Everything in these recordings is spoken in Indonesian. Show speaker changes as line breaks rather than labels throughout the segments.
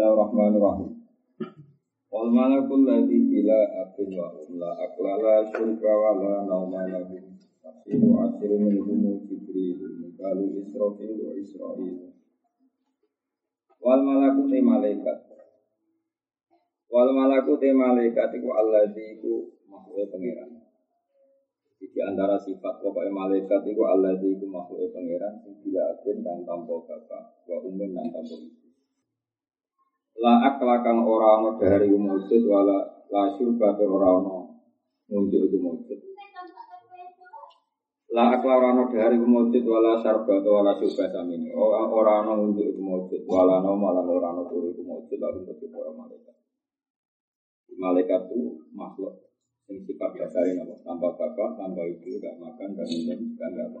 Bismillahirrahmanirrahim. Wal malakul ladzi bila akin wa la aklala syurba wa la nauma lahu. Tafsiru asiru minhum Jibril, Mikalu Israfil wa Israil. Wal malaku te malaikat. Wal malaku te malaikat iku alladzi iku makhluk pangeran. Di antara sifat pokoknya malaikat itu Allah itu makhluk pangeran tidak agen dan tanpa bapak, wa umum dan tanpa ibu. La akla kang ora ana dari wujud wala la syurba ora ana ngunjuk itu wujud. La akla ora ana dari wujud wala syarba wala syurba samini. Ora ana ngunjuk itu wujud wala ana malah ora ana turu itu wujud lalu tetep ora malaikat. Malaikat itu makhluk yang sifat dasarnya? Tanpa bapak, tanpa ibu, tidak makan, dan minum, tidak apa.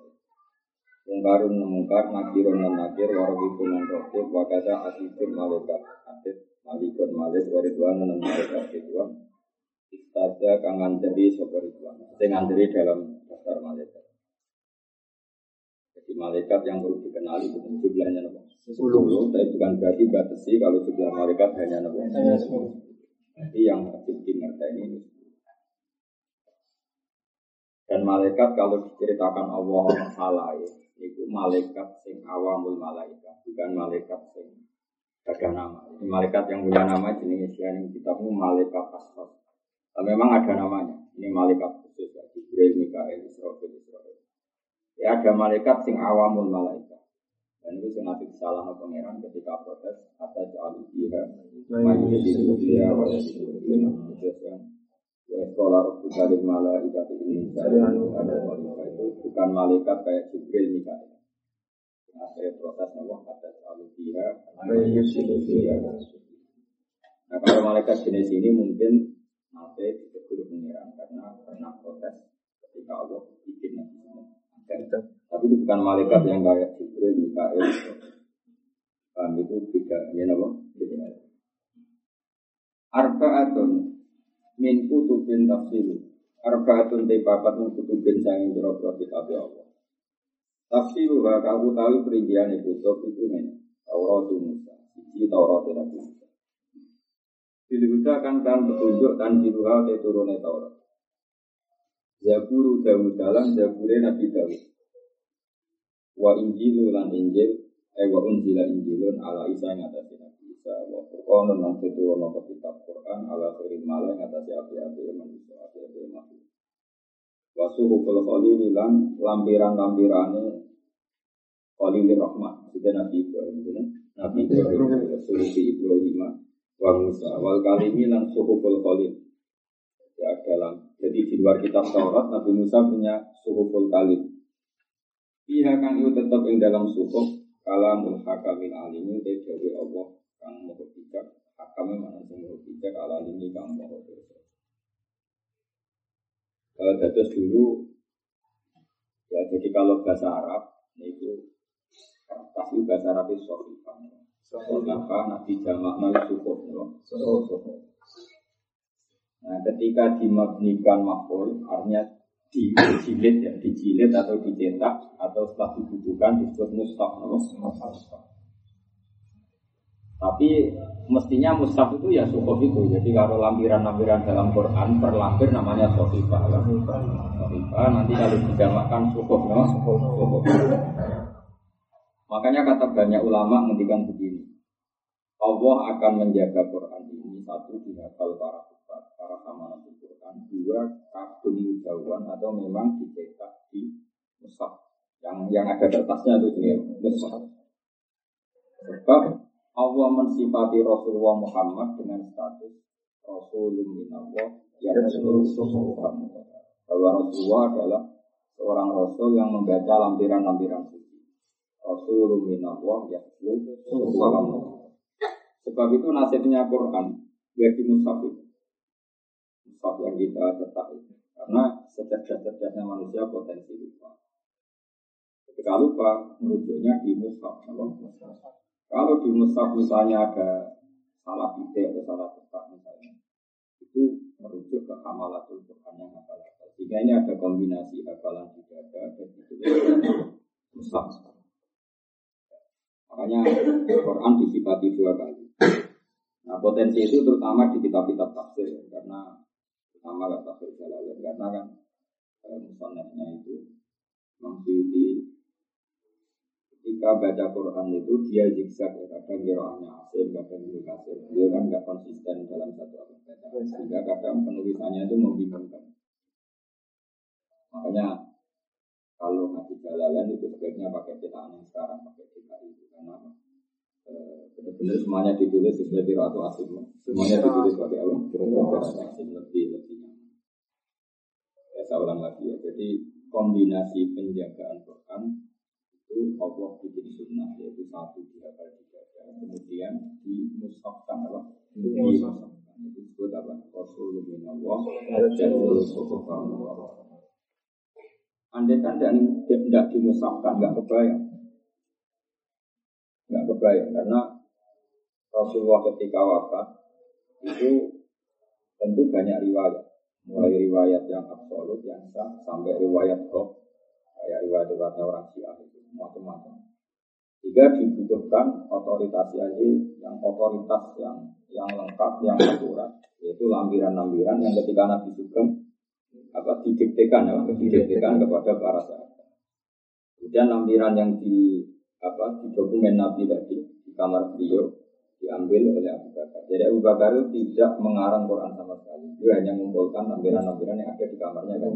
Mungkarun mungkar, nakirun lan nakir, warabikun lan rokib, wakada asifun malaikat. Atif, malikun malik, waridwan lan malaikat ridwan. Istada kang nganteri sopa ridwan. Sing dalam daftar malaikat. Jadi malaikat yang perlu dikenali bukan jumlahnya nopo. Sepuluh, tapi bukan berarti batasi kalau jumlah malaikat hanya nopo. Jadi yang wajib dimengerti ini dan malaikat kalau diceritakan Allah salah ya, itu malaikat sing awamul malaikat, bukan malaikat sing ada nama. Ini malaikat yang punya nama jenis yang kitabmu malaikat asfal. Nah, memang ada namanya. Ini malaikat khusus ya, Jibril, Mikael, Israfil, Israfil. Ya ada malaikat sing awamul malaikat. Dan itu nanti salah pangeran ketika protes atas alihiyah, majlis dia, wajib dia, Sekolah Rasul dari malaikat ini ada itu. Bukan malaikat kayak Jibril kan. Nah, saya protes nama atas alufia. Nah, kalau malaikat jenis ini mungkin nanti ditegur pengiran karena pernah protes ketika Allah bikin nabi Tapi itu bukan malaikat yang kayak Jibril, Mikael. Paham itu? Beda, ya nama? Arba'atun min kutubin tafsiru arbaatun te papat min kutubin sanging biro-biro kitab Allah. Tafsiru ha kamu tahu perincian kutub itu men. Taurat Musa. Siji Taurat Nabi Musa. Bilhuda kan kan petunjuk dan diruha te turune Taurat. Zaburu Dawud dalam Zabure Nabi Dawud. Wa Injilu lan Injil Eh wa unjila Injilun ala Isa yang atas Isa wa Furqanun lan tuturno ke kitab Quran ala khairin malah yang atas api-api manusia api-api makhluk. Wasuhu kul khalili lan lampiran-lampirane Khalilur Rahman Sudah Nabi Ibrahim Nabi Ibrahim Suruh Ibrahim wa Musa. Wal kalimi lan suhuful khalil. Ya dalam jadi di luar kitab Taurat Nabi Musa punya suhuful kalim Iya kang itu tetap yang dalam suhuf kalamul hakamil alimi dari Allah kang mau bijak hakam mana sing mau bijak ala ini kang mau dosa dados dulu ya jadi kalau bahasa Arab itu pasti bahasa Arab itu sofifa sofifa nabi jamak mal sukup Nah, ketika dimabnikan makhluk, artinya dijilid ya, dijilid atau dicetak atau setelah dibutuhkan disebut mustaf, mustaf. Tapi mestinya mushaf itu ya sukof itu. Jadi kalau lampiran-lampiran dalam Quran per lampir namanya sofifa. Sofifa nanti kalau digamakan sukof, no? sukof. Makanya kata banyak ulama menghentikan begini. Allah akan menjaga Quran ini satu dihafal para ustaz, para hamalan Quran, dua kadung mudawan atau memang dicetak di mushaf yang yang ada kertasnya itu ini mushaf. Sebab Allah mensifati Rasulullah Muhammad dengan status Rasulullah minallah yang Rasulullah bahwa Rasulullah adalah seorang Rasul yang membaca lampiran-lampiran suci Rasulullah minallah yang Rasulullah Sebab itu nasibnya Quran ya di itu. Mushaf yang kita cetak itu. Karena secerdas-cerdasnya manusia potensi lupa. Ketika lupa, merujuknya di mushaf. Kalau di mushaf misalnya ada salah titik atau salah cetak misalnya, itu merujuk ke amalatul Quran yang hafal Jika ini ada kombinasi hafalan tidak ada dan itu mushaf. Makanya Quran disifati dua kali. Nah potensi itu terutama di kitab-kitab tafsir karena Nama gak tafsir Jalalain karena kan eh, musonetnya itu Maksudi ketika baca Quran itu dia zigzag ya. Kadang kiroahnya asim kadang ibnu kasir dia kan nggak konsisten dalam satu baca. Sehingga kadang penulisannya itu membingungkan. Makanya kalau ngaji jalalan itu sebaiknya pakai cetakan yang sekarang pakai cetak itu karena eh, benar-benar semuanya ditulis sesuai tiratu asim semuanya ditulis pakai Allah asing lebih lebih saya ulang lagi ya. Jadi kombinasi penjagaan Quran itu Allah bikin sunnah yaitu satu dihafal dijaga, kemudian dimusafkan apa? Dimusafkan itu disebut apa? Rasulullah dan Rasulullah. Andai kan tidak dimusafkan, nggak kebayang, nggak kebayang karena Rasulullah ketika wafat itu tentu banyak riwayat mulai riwayat yang absolut yang sah sampai riwayat kok kayak riwayat-riwayat orang Syiah itu macam-macam. Jika dibutuhkan otoritas yaji yang otoritas yang yang lengkap, yang akurat, yaitu lampiran-lampiran yang ketika Nabi Sugeng apa didiktekan ya, didiktekan kepada para sahabat. Kemudian lampiran yang di apa di dokumen Nabi tadi di kamar beliau diambil oleh Abu Bakar. Jadi Abu Bakar itu tidak mengarang Quran sama sekali. Dia hanya mengumpulkan lampiran-lampiran yang ada di kamarnya kan.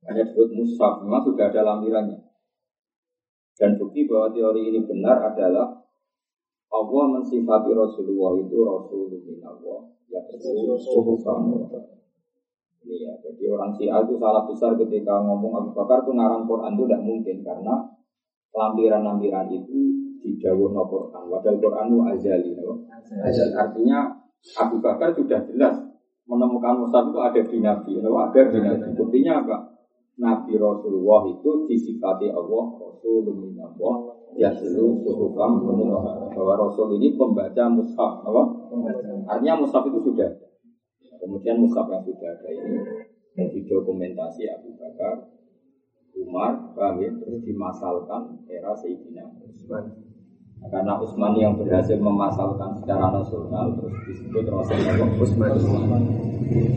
Hanya disebut mushaf, memang sudah ada lampirannya. Dan bukti bahwa teori ini benar adalah Allah mensifati Rasulullah itu Rasulullah ya ini ya, jadi orang Syiah itu salah besar ketika ngomong Abu Bakar itu ngarang Quran itu tidak mungkin karena lampiran-lampiran itu di Quran. Wadal Quran itu azali. Azali. Artinya Abu Bakar sudah jelas menemukan Musab itu ada di Nabi. Ada di Nabi. Buktinya apa? Nabi Rasulullah itu disifati Allah Rasulullah ya seluruh bahwa Rasul ini pembaca mushaf apa? Artinya mushaf itu sudah kemudian mushaf yang sudah ada ini didokumentasi Abu Bakar Umar, ya? terus dimasalkan era Sayyidina Utsman. Karena Utsman yang berhasil memasalkan secara nasional terus disebut Rasulullah Utsman.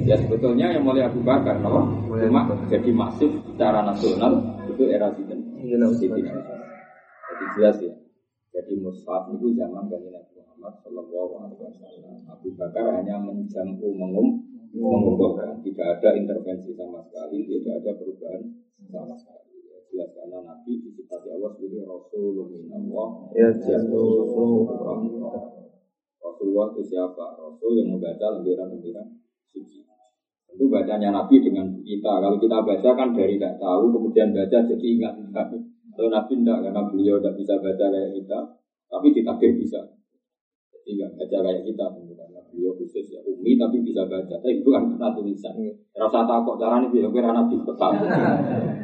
Ya sebetulnya yang mulai Abu Bakar, no? cuma jadi masif secara nasional itu era Sidin. Jadi jelas ya. Jadi Mus'ab itu zaman dari Nabi Muhammad Shallallahu Alaihi Wasallam. Abu Bakar hanya menjamu mengum mengumpulkan, tidak ada intervensi sama sekali, tidak ada perubahan sama sekali jelas karena Nabi disifati Allah sebagai Rasulullah Allah ya Rasulullah itu siapa? Rasul yang membaca lembaran-lembaran suci. Tentu bacanya Nabi dengan kita. Kalau kita baca kan dari tidak tahu, kemudian baca jadi ingat. Kalau Nabi tidak, karena beliau tidak bisa baca kayak kita, tapi ditakdir bisa. Jadi nggak baca kayak kita, tentu karena beliau khusus ya umi tapi bisa baca. Tapi bukan kena tulisan. Rasa takut caranya biar kira Nabi tetap.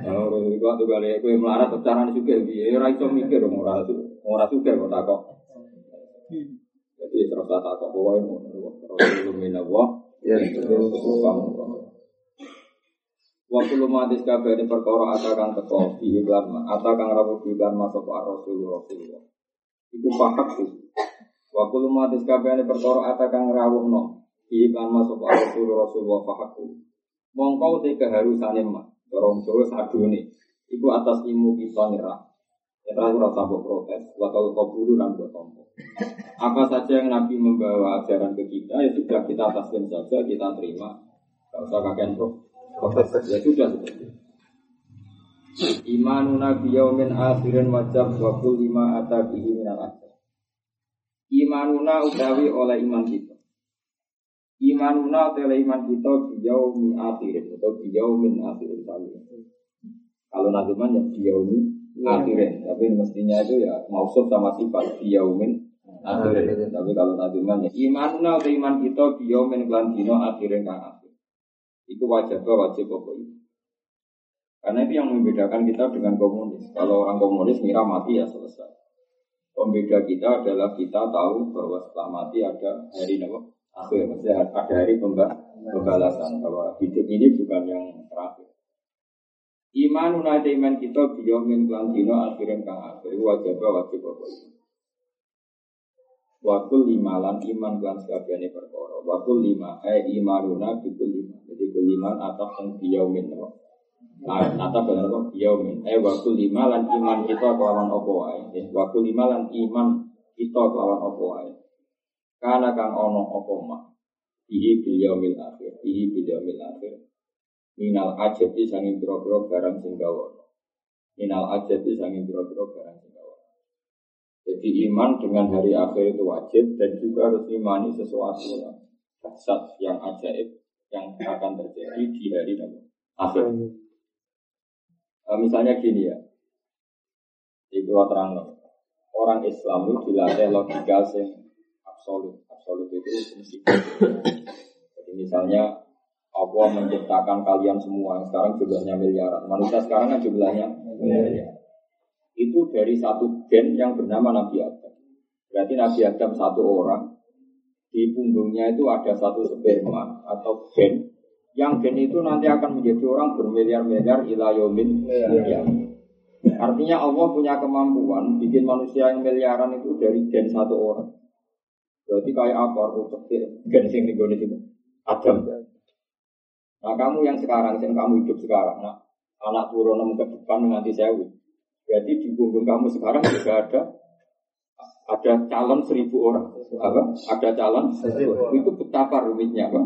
Kalau itu waktu kali gue melarat caranya juga biar ora iso mikir ora ora juga kok takut. Jadi terus takut pokoknya mau Rasulullah minallah ya Waktu lu matis kabeh ini perkara atakan teko di iklan atakan rawu di iklan masuk Rasulullah Rasulullah. Iku pahak sih. Waktu lu matis kabeh ini perkara atakan rawuh no. Di iklan masuk Rasulullah Rasulullah pahakku. Mongkau te keharusane mah. Dorong Jawa sadune. Iku atas ilmu kita nyerah. Kita ora rasa protes, waktu kau buru dan buat tompo. Apa saja yang Nabi membawa ajaran ke kita, ya sudah kita taslim saja, kita terima. Gak usah kakek protes, ya sudah seperti Imanu nabi yaumin akhirin wajab wa lima atabihi minal ajar. Imanuna utawi oleh iman kita. Imanuna oleh iman kita biyaumi akhirin atau biyaumin akhirin sami. Kalau nazuman ya biyaumi akhirin, tapi mestinya itu ya mausuf sama sifat biyaumin akhir. Tapi kalau naduman ya iman atau iman kita biomen klan dino akhirin kang akhir. Itu wajib wajib pokok itu. Karena itu yang membedakan kita dengan komunis. Kalau orang komunis ngira mati ya selesai. Pembeda kita adalah kita tahu bahwa setelah mati ada hari nama akhir, maksudnya ada hari pembalasan bahwa hidup ini bukan yang terakhir. Iman iman kita biyomin klan dino akhirin kang akhir wajib wajib apa itu. Wakul lima lan iman klan sekabiane perkara. Wakul lima eh imanuna bikul lima. Jadi kul lima atas yang biyomin Nata benar kok yaumin. Eh waktu lima lan iman kita kelawan opo wae. Waktu lima lan iman kita kelawan opo wae. Karena kang ono opo mak. Ihi bil yaumil akhir. Ihi bil yaumil akhir. Minal ajati sanging biro-biro barang sing Minal ajati sanging biro-biro barang sing Jadi iman dengan hari akhir itu wajib dan juga harus imani sesuatu yang dasar yang ajaib yang akan terjadi di hari akhir. Nah, misalnya gini ya, di Pulau Terang orang Islam itu dilatih logika yang absolut, absolut itu. Jadi misalnya Allah menciptakan kalian semua, sekarang jumlahnya miliaran. Manusia sekarang kan jumlahnya miliaran. Itu dari satu gen yang bernama Nabi Adam. Berarti Nabi Adam satu orang, di punggungnya itu ada satu sperma atau gen yang gen itu nanti akan menjadi orang bermiliar-miliar ilayomin ya. Artinya Allah punya kemampuan bikin manusia yang miliaran itu dari gen satu orang. Berarti kayak apa? Rucek gen sing di itu Adam. Nah kamu yang sekarang, yang kamu hidup sekarang, nah anak turun ke depan nanti sewu. Berarti di punggung kamu sekarang juga ada ada calon seribu orang. Apa? Ada calon seribu. Itu betapa rumitnya, Pak.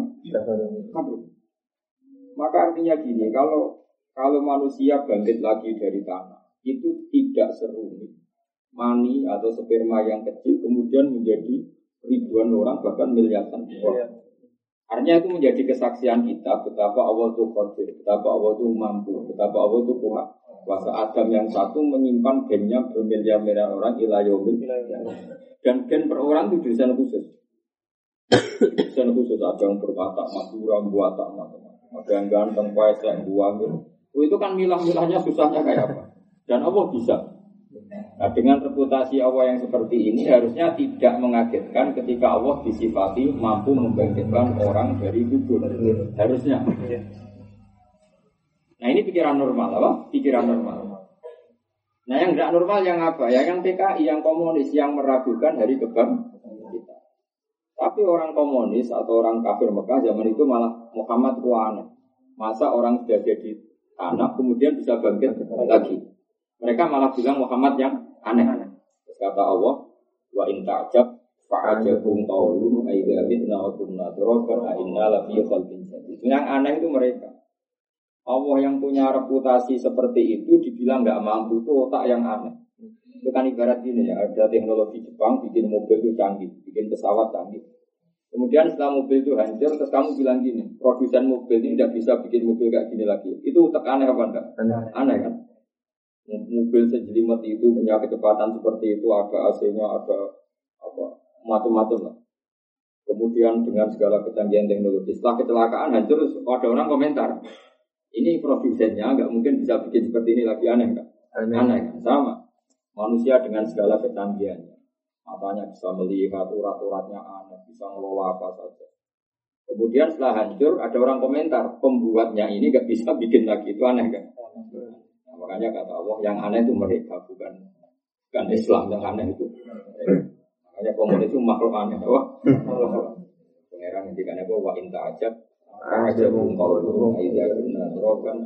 Maka artinya gini, kalau kalau manusia bangkit lagi dari tanah, itu tidak serumit mani atau sperma yang kecil kemudian menjadi ribuan orang bahkan miliaran orang. Iya. Artinya itu menjadi kesaksian kita betapa Allah itu qadir, betapa Allah itu mampu, betapa Allah itu kuat. Kuasa Adam yang satu menyimpan gennya bermiliar-miliar orang ilayomil dan gen per orang itu desain khusus. Desain khusus ada yang berkata madura, buat tak ada yang ganteng, kuat, yang buang gitu. Itu kan milah-milahnya susahnya kayak apa. Dan Allah bisa. Nah dengan reputasi Allah yang seperti ini harusnya tidak mengagetkan ketika Allah disifati mampu membangkitkan orang dari kubur. Harusnya. Nah ini pikiran normal apa? Pikiran normal. Nah yang tidak normal yang apa? Ya yang PKI, yang komunis, yang meragukan hari kebang tapi orang komunis atau orang kafir Mekah zaman itu malah Muhammad aneh. Masa orang sudah jadi anak kemudian bisa bangkit lagi. Mereka malah bilang Muhammad yang aneh. Terus kata Allah, wa in ta'jab fa'ajabum qawlum aidha mitna wa kunna turaban inna la fi khalqin jadid. Yang aneh itu mereka. Allah yang punya reputasi seperti itu dibilang nggak mampu itu otak yang aneh. Itu kan ibarat gini ya, ada teknologi Jepang bikin mobil itu canggih, bikin pesawat canggih. Kemudian setelah mobil itu hancur, terus kamu bilang gini, produsen mobil ini tidak bisa bikin mobil kayak gini lagi. Itu tak aneh apa enggak? Aneh, aneh kan? Mobil sejelimet itu punya kecepatan seperti itu, ada AC-nya, ada apa macam-macam lah. Kemudian dengan segala kecanggihan teknologi, setelah kecelakaan hancur, ada orang komentar, ini produsennya nggak mungkin bisa bikin seperti ini lagi aneh kan? Aneh, aneh kan? Sama. Manusia dengan segala kecanggihannya Matanya bisa melihat urat-uratnya aneh, bisa ngelola apa saja. Kemudian setelah hancur, ada orang komentar, pembuatnya ini gak bisa bikin lagi, itu aneh kan? Nah, makanya kata Allah, yang aneh itu mereka, bukan bukan Islam yang aneh itu. Makanya komunis itu makhluk aneh, wah. Pangeran ngendikan apa wa inta ajab kunna turaban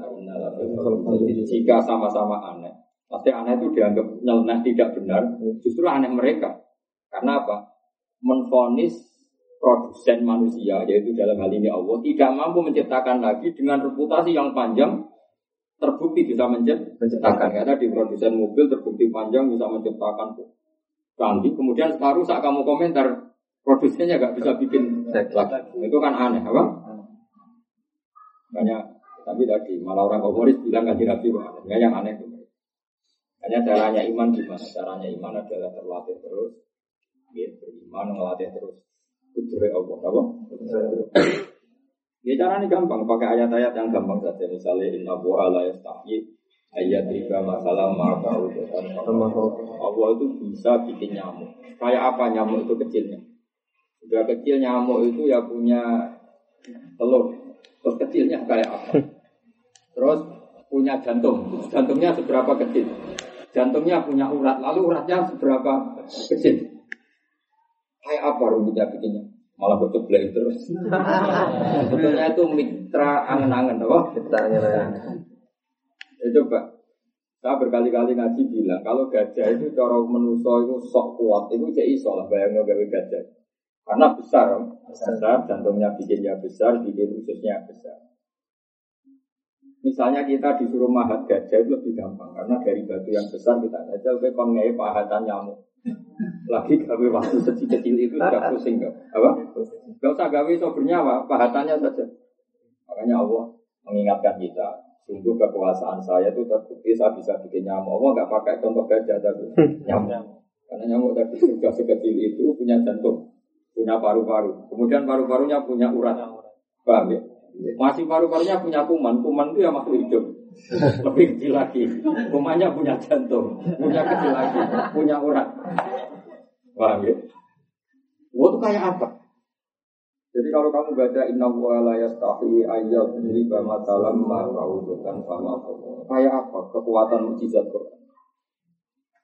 jika sama-sama aneh Pasti aneh itu dianggap nyeleneh tidak benar, justru aneh mereka. Karena apa? Menfonis produsen manusia, yaitu dalam hal ini Allah, tidak mampu menciptakan lagi dengan reputasi yang panjang, terbukti bisa menciptakan. Karena di produsen mobil terbukti panjang bisa menciptakan canggih. Kemudian sekarang saat kamu komentar, produsennya gak bisa bikin lagi. Itu kan aneh, apa? Banyak, tapi tadi malah orang komunis bilang tidak ya yang aneh itu. Hanya caranya iman gimana? Caranya iman adalah terlatih terus Ya, beriman ngelatih terus. Kudure Allah, apa? Ya cara ini gampang, pakai ayat-ayat yang gampang saja. Misalnya inna bu'a la yastahi ayat tiga masalah maka Allah itu bisa bikin nyamuk. Kayak apa nyamuk itu kecilnya? Sudah kecil nyamuk itu ya punya telur. Terus kecilnya kayak apa? Terus punya jantung. Jantungnya seberapa kecil? Jantungnya punya urat. Lalu uratnya seberapa kecil? Kayak apa rumitnya bikinnya? Malah bocor beli terus. Sebetulnya itu mitra angen-angen, apa?
Kita angen-angen.
Ya coba. Saya berkali-kali ngaji bilang, kalau gajah itu cara menuso itu sok kuat, itu jadi iso lah bayangnya gawe gajah. Karena besar, besar, jantungnya bikinnya besar, bikin ususnya besar. Misalnya kita disuruh mahat gajah itu lebih gampang karena dari batu yang besar kita aja lebih kon pahatan nyamuk. Lagi gawe waktu kecil-kecil itu sudah pusing gak? Apa? Gak usah gawe so bernyawa, pahatannya saja. Makanya Allah mengingatkan kita, sungguh kekuasaan saya itu terbukti saya bisa bikin nyamuk. Allah nggak pakai contoh gajah tapi nyamuk. Karena nyamuk tadi sudah sekecil itu punya jantung, punya paru-paru. Kemudian paru-parunya punya urat. Paham ya? Masih paru-parunya punya kuman, kuman itu ya makhluk hidup. Lebih kecil lagi. Kumannya punya jantung, punya kecil lagi, punya urat. Paham ya? Wah itu kayak apa? Jadi kalau kamu baca Inna wa la yastahi ayat dari bama talam ma'raudukan fama Kayak apa kekuatan mujizat Quran?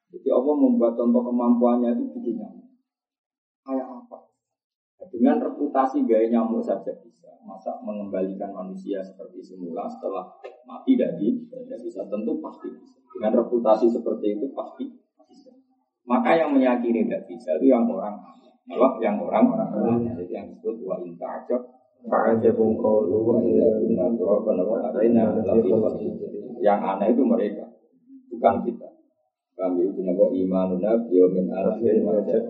Jadi Allah membuat contoh kemampuannya itu begini. Kayak apa? Dengan reputasi gaya nyamuk saja bisa. Masa mengembalikan manusia seperti semula setelah mati dari tidak bisa. Tentu pasti bisa. Dengan reputasi seperti itu pasti bisa. Maka yang meyakini tidak bisa itu yang orang apa? Yang orang orang Jadi yang disebut wa inta ajab
Fa'ajabun
yang aneh itu mereka, bukan kita. Kami itu nama imanuna biomin akhir wajah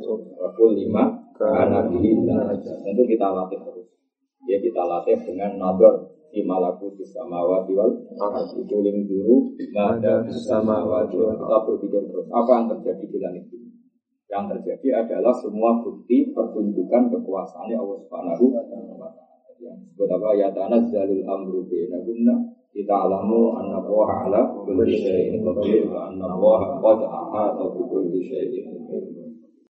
lima karena tentu kita latih. Terus. Ya kita latih dengan nador di malaku di samawati wal itu lim dulu nada samawati wal kita berpikir terus apa yang terjadi di langit ini. Yang terjadi adalah semua bukti pertunjukan kekuasaan Allah Subhanahu wa taala. Yang disebut apa? Ya tanazzalul amru bainahunna kita alamu anna Allah ala kulli syai'in qadir wa anna Allah qad ahata bi kulli syai'in